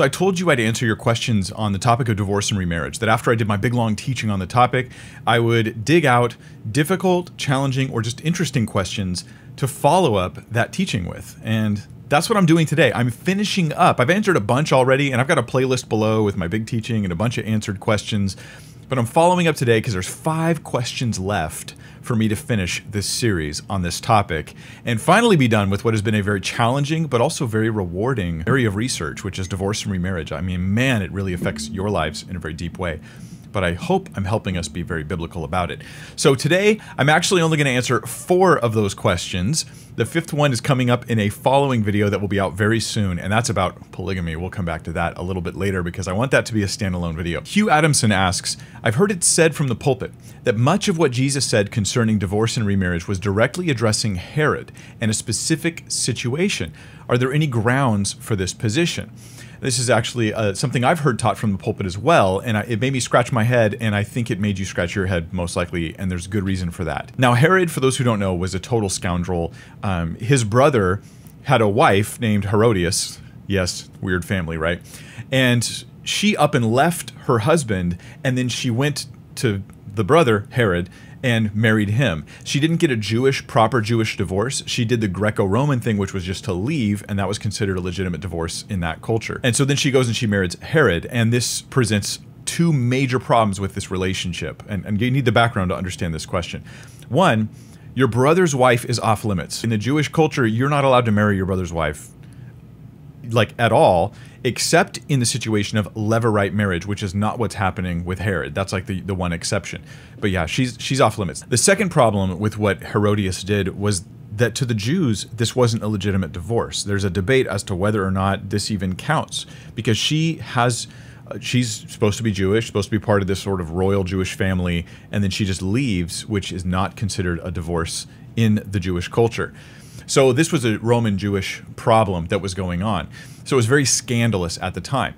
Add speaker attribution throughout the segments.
Speaker 1: So I told you I'd answer your questions on the topic of divorce and remarriage, that after I did my big long teaching on the topic, I would dig out difficult, challenging, or just interesting questions to follow up that teaching with. And that's what I'm doing today. I'm finishing up. I've answered a bunch already, and I've got a playlist below with my big teaching and a bunch of answered questions. But I'm following up today because there's five questions left for me to finish this series on this topic and finally be done with what has been a very challenging but also very rewarding area of research, which is divorce and remarriage. I mean, man, it really affects your lives in a very deep way but I hope I'm helping us be very biblical about it. So today, I'm actually only going to answer four of those questions. The fifth one is coming up in a following video that will be out very soon, and that's about polygamy. We'll come back to that a little bit later because I want that to be a standalone video. Hugh Adamson asks I've heard it said from the pulpit that much of what Jesus said concerning divorce and remarriage was directly addressing Herod and a specific situation. Are there any grounds for this position? This is actually uh, something I've heard taught from the pulpit as well, and I, it made me scratch my head, and I think it made you scratch your head most likely, and there's good reason for that. Now, Herod, for those who don't know, was a total scoundrel. Um, his brother had a wife named Herodias. Yes, weird family, right? And she up and left her husband, and then she went to the brother, Herod, and married him. She didn't get a Jewish, proper Jewish divorce. She did the Greco Roman thing, which was just to leave, and that was considered a legitimate divorce in that culture. And so then she goes and she marries Herod, and this presents two major problems with this relationship. And, and you need the background to understand this question. One, your brother's wife is off limits. In the Jewish culture, you're not allowed to marry your brother's wife like at all except in the situation of levirate marriage, which is not what's happening with Herod. That's like the, the one exception. But yeah, she's she's off limits. The second problem with what Herodias did was that to the Jews, this wasn't a legitimate divorce. There's a debate as to whether or not this even counts because she has uh, she's supposed to be Jewish, supposed to be part of this sort of royal Jewish family, and then she just leaves, which is not considered a divorce in the Jewish culture. So this was a Roman Jewish problem that was going on. So it was very scandalous at the time.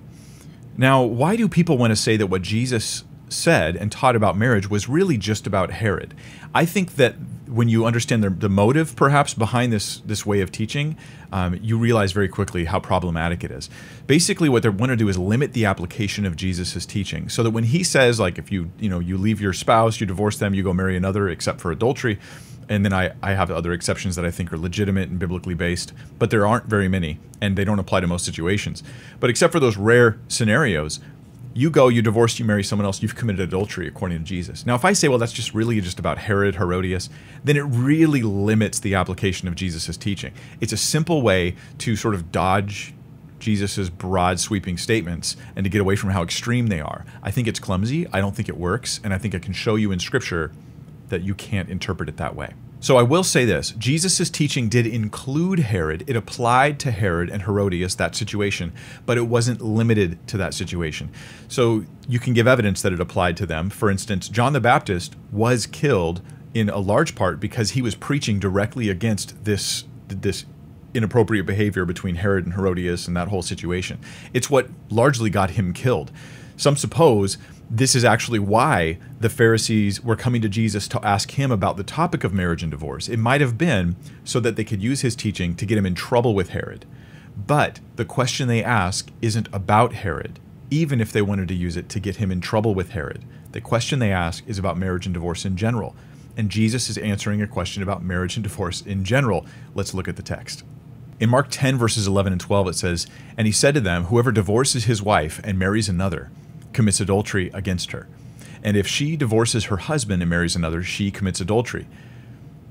Speaker 1: Now, why do people want to say that what Jesus said and taught about marriage was really just about Herod? I think that when you understand the, the motive, perhaps, behind this this way of teaching, um, you realize very quickly how problematic it is. Basically, what they want to do is limit the application of Jesus' teaching, so that when he says, like, if you you know you leave your spouse, you divorce them, you go marry another, except for adultery, and then I, I have other exceptions that I think are legitimate and biblically based, but there aren't very many, and they don't apply to most situations. But except for those rare scenarios, you go, you divorce, you marry someone else, you've committed adultery according to Jesus. Now, if I say, well, that's just really just about Herod, Herodias, then it really limits the application of Jesus' teaching. It's a simple way to sort of dodge Jesus' broad sweeping statements and to get away from how extreme they are. I think it's clumsy. I don't think it works. And I think I can show you in Scripture that you can't interpret it that way. So I will say this Jesus' teaching did include Herod. It applied to Herod and Herodias, that situation, but it wasn't limited to that situation. So you can give evidence that it applied to them. For instance, John the Baptist was killed in a large part because he was preaching directly against this, this inappropriate behavior between Herod and Herodias and that whole situation. It's what largely got him killed. Some suppose this is actually why the Pharisees were coming to Jesus to ask him about the topic of marriage and divorce. It might have been so that they could use his teaching to get him in trouble with Herod. But the question they ask isn't about Herod, even if they wanted to use it to get him in trouble with Herod. The question they ask is about marriage and divorce in general. And Jesus is answering a question about marriage and divorce in general. Let's look at the text. In Mark 10, verses 11 and 12, it says, And he said to them, Whoever divorces his wife and marries another, commits adultery against her. And if she divorces her husband and marries another, she commits adultery.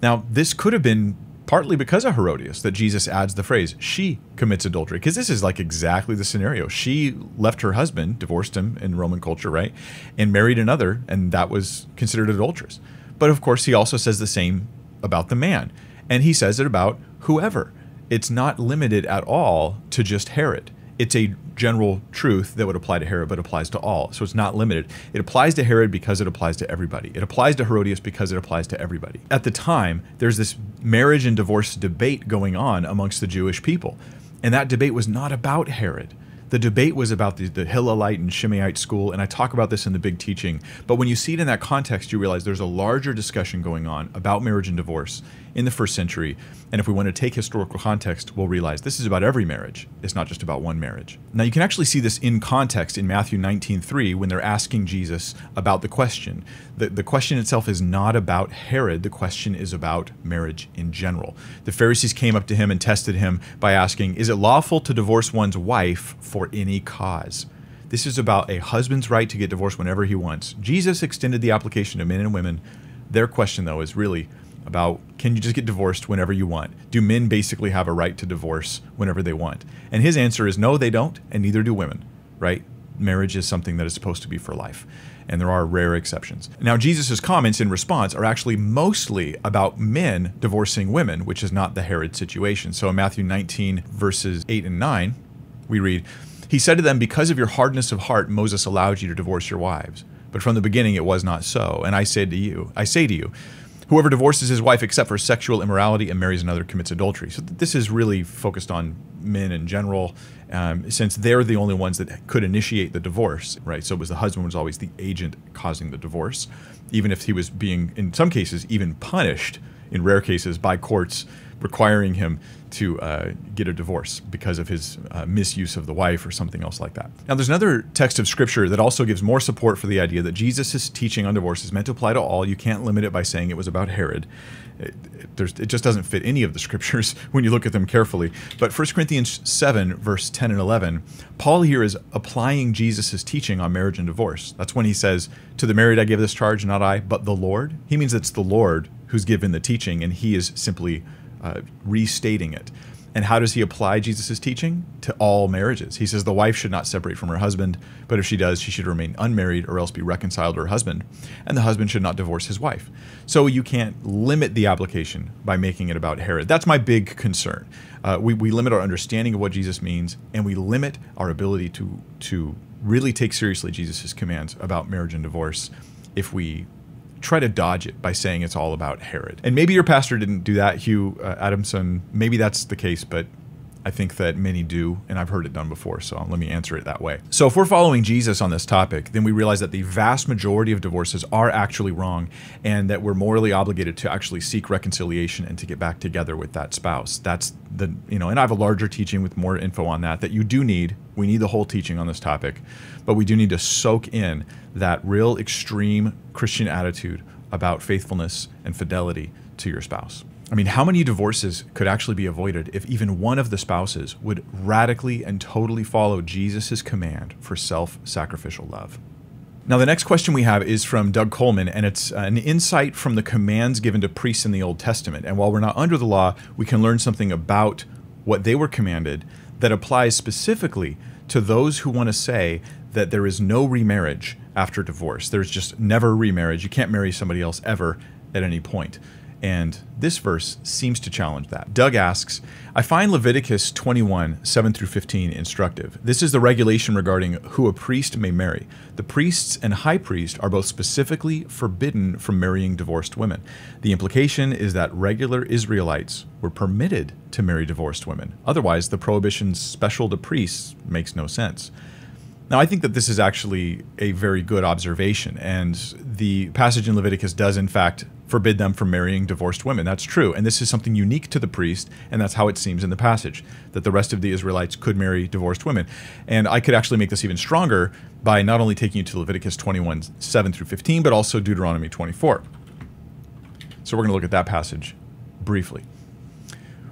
Speaker 1: Now, this could have been partly because of Herodias that Jesus adds the phrase, she commits adultery, because this is like exactly the scenario. She left her husband, divorced him in Roman culture, right? And married another, and that was considered adulterous. But of course, he also says the same about the man. And he says it about whoever. It's not limited at all to just Herod it's a general truth that would apply to Herod, but applies to all. So it's not limited. It applies to Herod because it applies to everybody. It applies to Herodias because it applies to everybody. At the time, there's this marriage and divorce debate going on amongst the Jewish people. And that debate was not about Herod. The debate was about the, the Hillelite and Shammaite school, and I talk about this in the big teaching. But when you see it in that context, you realize there's a larger discussion going on about marriage and divorce in the first century. And if we want to take historical context, we'll realize this is about every marriage. It's not just about one marriage. Now you can actually see this in context in Matthew 19:3 when they're asking Jesus about the question. The, the question itself is not about Herod, the question is about marriage in general. The Pharisees came up to him and tested him by asking, Is it lawful to divorce one's wife for any cause? This is about a husband's right to get divorced whenever he wants. Jesus extended the application to men and women. Their question, though, is really about can you just get divorced whenever you want? Do men basically have a right to divorce whenever they want? And his answer is no, they don't, and neither do women, right? Marriage is something that is supposed to be for life, and there are rare exceptions. Now, Jesus' comments in response are actually mostly about men divorcing women, which is not the Herod situation. So in Matthew 19, verses 8 and 9, we read, He said to them, Because of your hardness of heart, Moses allowed you to divorce your wives. But from the beginning it was not so. And I said to you, I say to you, Whoever divorces his wife except for sexual immorality and marries another commits adultery. So this is really focused on men in general, um, since they're the only ones that could initiate the divorce, right? So it was the husband was always the agent causing the divorce, even if he was being, in some cases, even punished in rare cases by courts requiring him to uh, get a divorce because of his uh, misuse of the wife or something else like that. Now, there's another text of scripture that also gives more support for the idea that Jesus' teaching on divorce is meant to apply to all. You can't limit it by saying it was about Herod. It, it, it just doesn't fit any of the scriptures when you look at them carefully. But 1 Corinthians 7, verse 10 and 11, Paul here is applying Jesus' teaching on marriage and divorce. That's when he says, To the married I give this charge, not I, but the Lord. He means it's the Lord who's given the teaching, and he is simply uh, restating it. And how does he apply Jesus' teaching? To all marriages. He says the wife should not separate from her husband, but if she does, she should remain unmarried or else be reconciled to her husband. And the husband should not divorce his wife. So you can't limit the application by making it about Herod. That's my big concern. Uh, we, we limit our understanding of what Jesus means, and we limit our ability to, to really take seriously Jesus' commands about marriage and divorce if we try to dodge it by saying it's all about Herod. And maybe your pastor didn't do that, Hugh uh, Adamson. Maybe that's the case, but I think that many do, and I've heard it done before, so let me answer it that way. So, if we're following Jesus on this topic, then we realize that the vast majority of divorces are actually wrong, and that we're morally obligated to actually seek reconciliation and to get back together with that spouse. That's the, you know, and I have a larger teaching with more info on that that you do need. We need the whole teaching on this topic, but we do need to soak in that real extreme Christian attitude about faithfulness and fidelity to your spouse. I mean, how many divorces could actually be avoided if even one of the spouses would radically and totally follow Jesus' command for self sacrificial love? Now, the next question we have is from Doug Coleman, and it's uh, an insight from the commands given to priests in the Old Testament. And while we're not under the law, we can learn something about what they were commanded that applies specifically to those who want to say that there is no remarriage after divorce. There's just never remarriage. You can't marry somebody else ever at any point. And this verse seems to challenge that. Doug asks, I find Leviticus 21, 7 through 15 instructive. This is the regulation regarding who a priest may marry. The priests and high priest are both specifically forbidden from marrying divorced women. The implication is that regular Israelites were permitted to marry divorced women. Otherwise, the prohibition special to priests makes no sense. Now, I think that this is actually a very good observation, and the passage in Leviticus does, in fact, forbid them from marrying divorced women. That's true, and this is something unique to the priest, and that's how it seems in the passage that the rest of the Israelites could marry divorced women. And I could actually make this even stronger by not only taking you to Leviticus 21 7 through 15, but also Deuteronomy 24. So we're going to look at that passage briefly.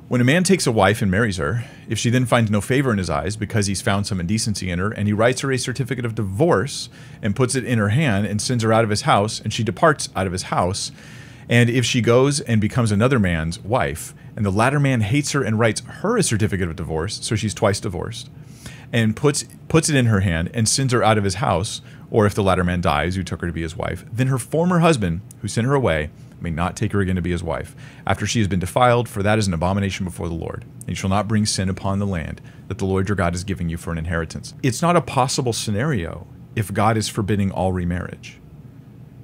Speaker 1: When a man takes a wife and marries her, if she then finds no favor in his eyes because he's found some indecency in her, and he writes her a certificate of divorce and puts it in her hand and sends her out of his house, and she departs out of his house, and if she goes and becomes another man's wife, and the latter man hates her and writes her a certificate of divorce, so she's twice divorced, and puts puts it in her hand and sends her out of his house, or if the latter man dies who took her to be his wife, then her former husband, who sent her away, may not take her again to be his wife, after she has been defiled, for that is an abomination before the Lord. And you shall not bring sin upon the land that the Lord your God is giving you for an inheritance. It's not a possible scenario if God is forbidding all remarriage,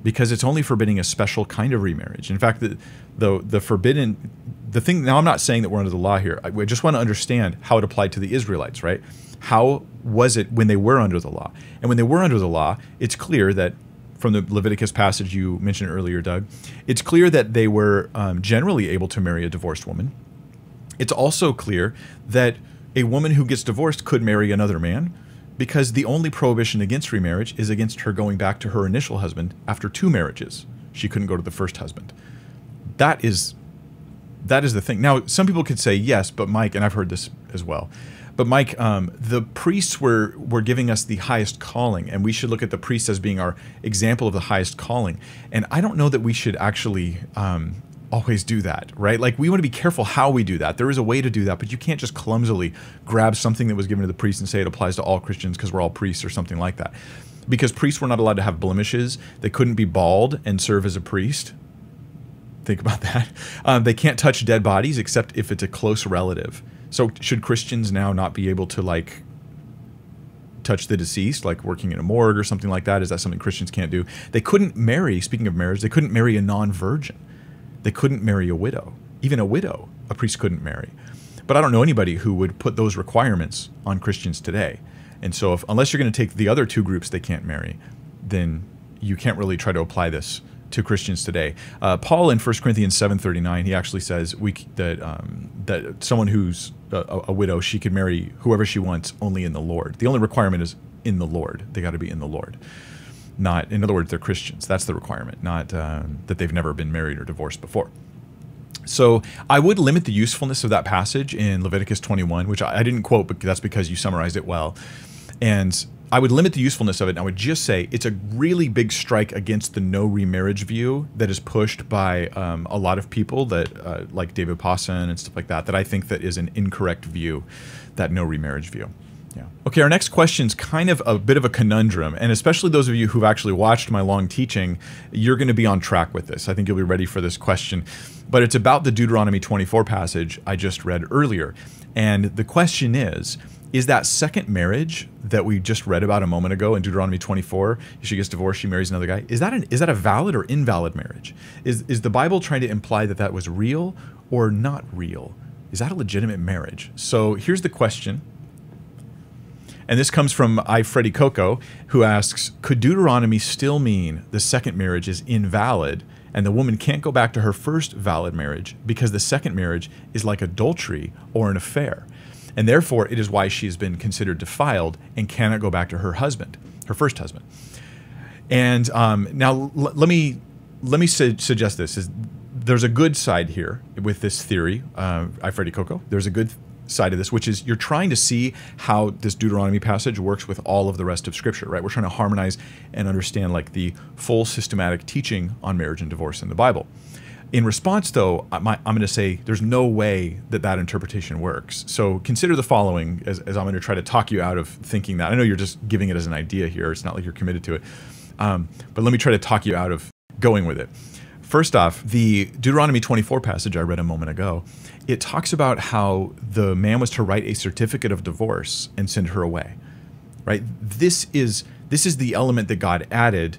Speaker 1: because it's only forbidding a special kind of remarriage. In fact, the, the, the forbidden the thing now, I'm not saying that we're under the law here. I, I just want to understand how it applied to the Israelites, right? How was it when they were under the law? And when they were under the law, it's clear that from the Leviticus passage you mentioned earlier, Doug, it's clear that they were um, generally able to marry a divorced woman. It's also clear that a woman who gets divorced could marry another man because the only prohibition against remarriage is against her going back to her initial husband after two marriages. She couldn't go to the first husband. That is that is the thing. Now, some people could say yes, but Mike, and I've heard this as well. But Mike, um, the priests were were giving us the highest calling, and we should look at the priests as being our example of the highest calling. And I don't know that we should actually um, always do that, right? Like we want to be careful how we do that. There is a way to do that, but you can't just clumsily grab something that was given to the priest and say it applies to all Christians because we're all priests or something like that. Because priests were not allowed to have blemishes, they couldn't be bald and serve as a priest. Think about that. Um, they can't touch dead bodies except if it's a close relative. So should Christians now not be able to like touch the deceased, like working in a morgue or something like that? Is that something Christians can't do? They couldn't marry. Speaking of marriage, they couldn't marry a non-virgin. They couldn't marry a widow. Even a widow, a priest couldn't marry. But I don't know anybody who would put those requirements on Christians today. And so, if, unless you're going to take the other two groups they can't marry, then you can't really try to apply this to Christians today. Uh, Paul in 1 Corinthians 7:39, he actually says we that um, that someone who's a, a, widow, she can marry whoever she wants, only in the Lord. The only requirement is in the Lord. They got to be in the Lord not in other words they're christians that's the requirement not uh, that they've never been married or divorced before so i would limit the usefulness of that passage in leviticus 21 which i, didn't quote but that's because you summarized it well and I would limit the usefulness of it. And I would just say it's a really big strike against the no remarriage view that is pushed by um, a lot of people that, uh, like David Pawson and stuff like that, that I think that is an incorrect view, that no remarriage view. Okay, our next question is kind of a bit of a conundrum, and especially those of you who've actually watched my long teaching, you're going to be on track with this. I think you'll be ready for this question. But it's about the Deuteronomy 24 passage I just read earlier. And the question is Is that second marriage that we just read about a moment ago in Deuteronomy 24, she gets divorced, she marries another guy, is that, an, is that a valid or invalid marriage? Is, is the Bible trying to imply that that was real or not real? Is that a legitimate marriage? So here's the question and this comes from I Freddy Coco, who asks Could Deuteronomy still mean the second marriage is invalid and the woman can't go back to her first valid marriage because the second marriage is like adultery or an affair? And therefore, it is why she has been considered defiled and cannot go back to her husband, her first husband. And um, now l- let me let me su- suggest this: is there's a good side here with this theory, uh, I Freddy Coco. There's a good side of this, which is you're trying to see how this Deuteronomy passage works with all of the rest of Scripture, right? We're trying to harmonize and understand like the full systematic teaching on marriage and divorce in the Bible. In response, though, I'm going to say there's no way that that interpretation works. So consider the following as, as I'm going to try to talk you out of thinking that. I know you're just giving it as an idea here. It's not like you're committed to it. Um, but let me try to talk you out of going with it. First off, the Deuteronomy 24 passage I read a moment ago, it talks about how the man was to write a certificate of divorce and send her away. Right? This is this is the element that God added,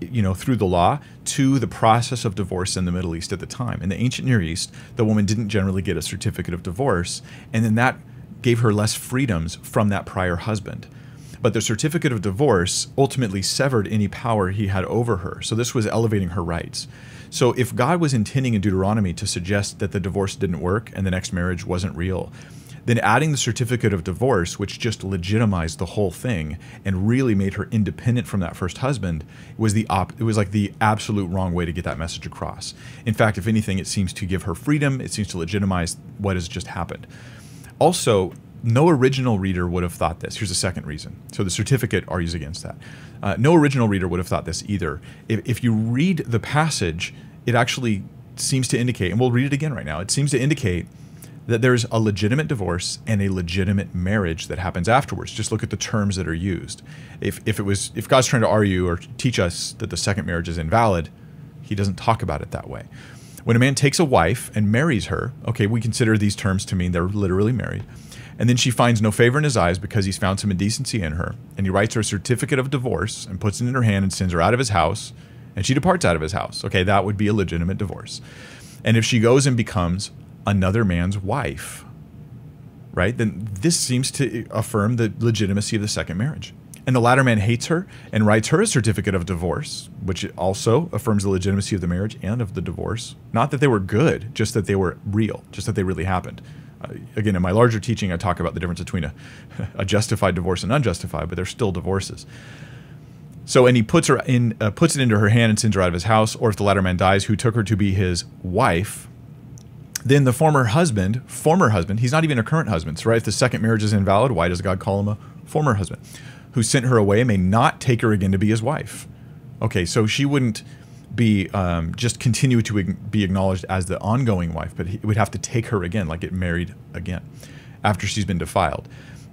Speaker 1: you know, through the law to the process of divorce in the Middle East at the time. In the ancient Near East, the woman didn't generally get a certificate of divorce, and then that gave her less freedoms from that prior husband. But the certificate of divorce ultimately severed any power he had over her. So this was elevating her rights. So if God was intending in Deuteronomy to suggest that the divorce didn't work and the next marriage wasn't real, then adding the certificate of divorce, which just legitimized the whole thing and really made her independent from that first husband, was the op- it was like the absolute wrong way to get that message across. In fact, if anything, it seems to give her freedom. It seems to legitimize what has just happened. Also, no original reader would have thought this. Here's a second reason. So the certificate argues against that. Uh, no original reader would have thought this either. If, if you read the passage, it actually seems to indicate, and we'll read it again right now, it seems to indicate that there's a legitimate divorce and a legitimate marriage that happens afterwards. Just look at the terms that are used. If, if it was if God's trying to argue or teach us that the second marriage is invalid, he doesn't talk about it that way. When a man takes a wife and marries her, okay, we consider these terms to mean they're literally married. And then she finds no favor in his eyes because he's found some indecency in her. And he writes her a certificate of divorce and puts it in her hand and sends her out of his house. And she departs out of his house. Okay, that would be a legitimate divorce. And if she goes and becomes another man's wife, right? Then this seems to affirm the legitimacy of the second marriage. And the latter man hates her and writes her a certificate of divorce, which also affirms the legitimacy of the marriage and of the divorce. Not that they were good, just that they were real, just that they really happened. Again, in my larger teaching, I talk about the difference between a, a justified divorce and unjustified, but they're still divorces. So, and he puts her in, uh, puts it into her hand and sends her out of his house. Or if the latter man dies, who took her to be his wife, then the former husband, former husband, he's not even a current husband. So, right, if the second marriage is invalid, why does God call him a former husband? who sent her away may not take her again to be his wife. Okay, so she wouldn't be um, just continue to be acknowledged as the ongoing wife, but he would have to take her again, like get married again after she's been defiled.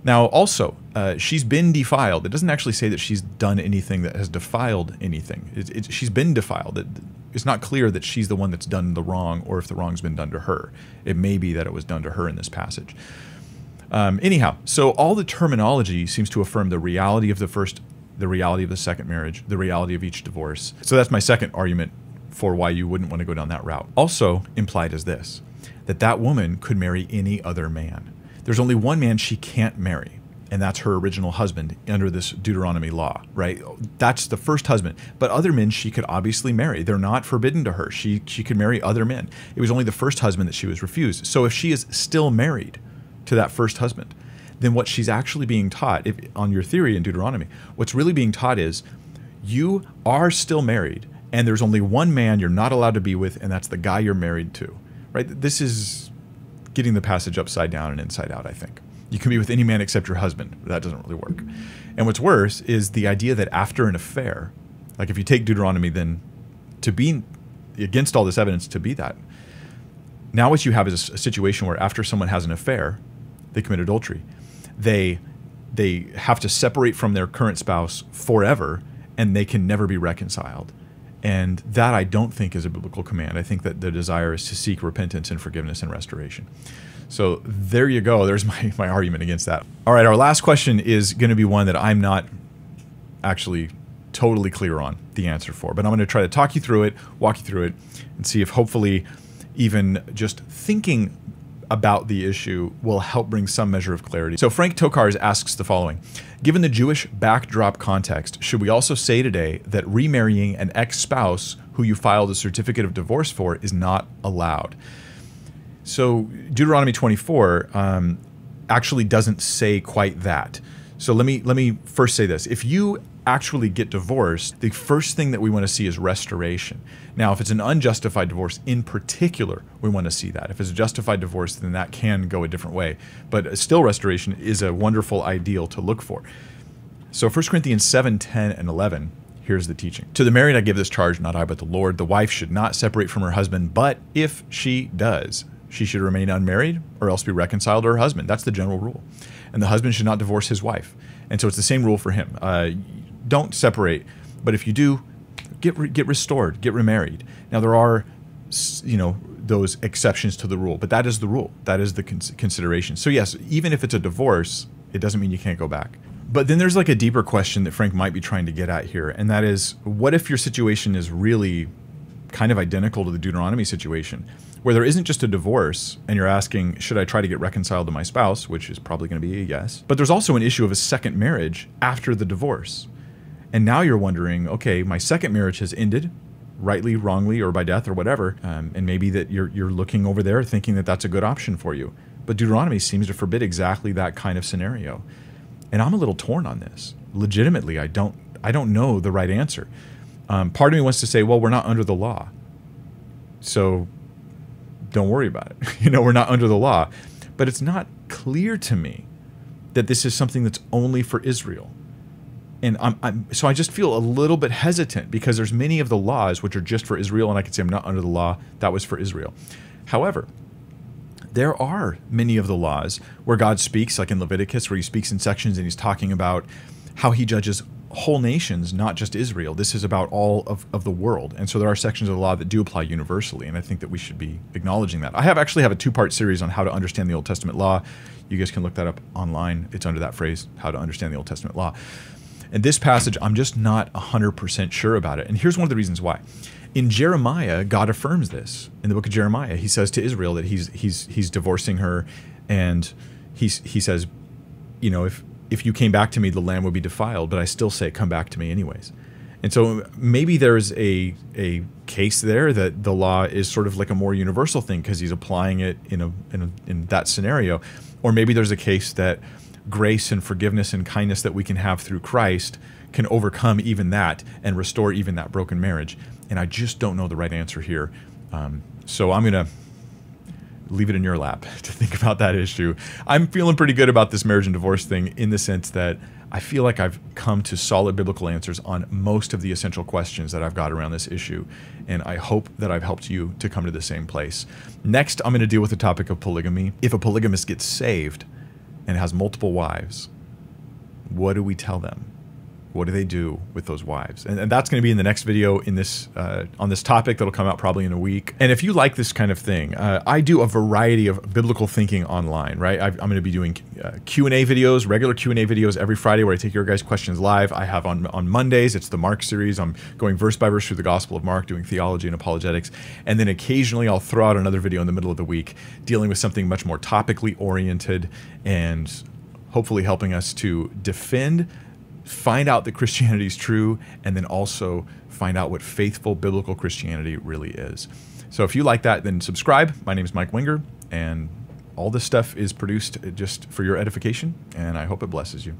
Speaker 1: Now, also, uh, she's been defiled. It doesn't actually say that she's done anything that has defiled anything. It, it, she's been defiled. It, it's not clear that she's the one that's done the wrong or if the wrong's been done to her. It may be that it was done to her in this passage. Um, anyhow, so all the terminology seems to affirm the reality of the first, the reality of the second marriage, the reality of each divorce. So that's my second argument for why you wouldn't want to go down that route. Also implied is this that that woman could marry any other man. There's only one man she can't marry, and that's her original husband under this Deuteronomy law, right? That's the first husband. But other men she could obviously marry. They're not forbidden to her. She she could marry other men. It was only the first husband that she was refused. So if she is still married, to that first husband, then what she's actually being taught, if, on your theory in Deuteronomy, what's really being taught is you are still married, and there's only one man you're not allowed to be with, and that's the guy you're married to. Right? This is getting the passage upside down and inside out, I think. You can be with any man except your husband. That doesn't really work. And what's worse is the idea that after an affair, like if you take Deuteronomy, then to be against all this evidence, to be that. Now, what you have is a situation where after someone has an affair, they commit adultery. They they have to separate from their current spouse forever and they can never be reconciled. And that I don't think is a biblical command. I think that the desire is to seek repentance and forgiveness and restoration. So there you go. There's my, my argument against that. All right, our last question is going to be one that I'm not actually totally clear on the answer for, but I'm going to try to talk you through it, walk you through it, and see if hopefully even just thinking about the issue will help bring some measure of clarity. So Frank Tokars asks the following Given the Jewish backdrop context, should we also say today that remarrying an ex spouse who you filed a certificate of divorce for is not allowed? So Deuteronomy 24 um, actually doesn't say quite that. So let me let me first say this: if you actually get divorced, the first thing that we want to see is restoration. Now, if it's an unjustified divorce in particular, we want to see that. If it's a justified divorce, then that can go a different way. But still, restoration is a wonderful ideal to look for. So 1 Corinthians 7 10 and 11. Here's the teaching. To the married I give this charge, not I, but the Lord. The wife should not separate from her husband, but if she does, she should remain unmarried or else be reconciled to her husband. That's the general rule. And the husband should not divorce his wife. And so it's the same rule for him. Uh, don't separate. But if you do, get re- get restored, get remarried. Now there are, you know, those exceptions to the rule, but that is the rule. That is the cons- consideration. So yes, even if it's a divorce, it doesn't mean you can't go back. But then there's like a deeper question that Frank might be trying to get at here, and that is, what if your situation is really kind of identical to the Deuteronomy situation, where there isn't just a divorce and you're asking, should I try to get reconciled to my spouse, which is probably going to be a yes, but there's also an issue of a second marriage after the divorce. And now you're wondering, okay, my second marriage has ended, rightly, wrongly, or by death or whatever, um, and maybe that you're you're looking over there thinking that that's a good option for you. But Deuteronomy seems to forbid exactly that kind of scenario. And I'm a little torn on this. Legitimately, I don't I don't know the right answer. Um, part of me wants to say, well, we're not under the law, so don't worry about it. you know, we're not under the law. But it's not clear to me that this is something that's only for Israel and I'm, I'm, so I just feel a little bit hesitant because there's many of the laws which are just for Israel, and I could say I'm not under the law that was for Israel. However, there are many of the laws where God speaks, like in Leviticus, where He speaks in sections and He's talking about how He judges whole nations, not just Israel. This is about all of, of the world. And so there are sections of the law that do apply universally, and I think that we should be acknowledging that. I have actually have a two-part series on how to understand the Old Testament law. You guys can look that up online. It's under that phrase, how to understand the Old Testament law. And this passage, I'm just not 100% sure about it. And here's one of the reasons why. In Jeremiah, God affirms this. In the book of Jeremiah, he says to Israel that he's he's he's divorcing her and he's he says, you know, if if you came back to me, the land would be defiled, but I still say come back to me anyways. And so maybe there's a a case there that the law is sort of like a more universal thing because he's applying it in a, in a in that scenario, or maybe there's a case that grace and forgiveness and kindness that we can have through Christ can overcome even that and restore even that broken marriage. And I just don't know the right answer here. Um, so I'm gonna leave it in your lap to think about that issue. I'm feeling pretty good about this marriage and divorce thing in the sense that I feel like I've come to solid biblical answers on most of the essential questions that I've got around this issue. And I hope that I've helped you to come to the same place. Next, I'm going to deal with the topic of polygamy. If a polygamist gets saved and has multiple wives, what do we tell them? What do they do with those wives? And, and that's going to be in the next video in this uh, on this topic that'll come out probably in a week. And if you like this kind of thing, uh, I do a variety of biblical thinking online. Right, i am going to be doing uh, Q and A videos, regular Q and A videos every Friday where I take your guys' questions live. I have on on Mondays it's the Mark series. I'm going verse by verse through the Gospel of Mark, doing theology and apologetics, and then occasionally I'll throw out another video in the middle of the week dealing with something much more topically oriented and hopefully helping us to defend find out that Christianity is true, and then also find out what faithful biblical Christianity really is. So if you like that, then subscribe. My name is Mike Winger, and all this stuff is produced just for your edification, and I hope it blesses you.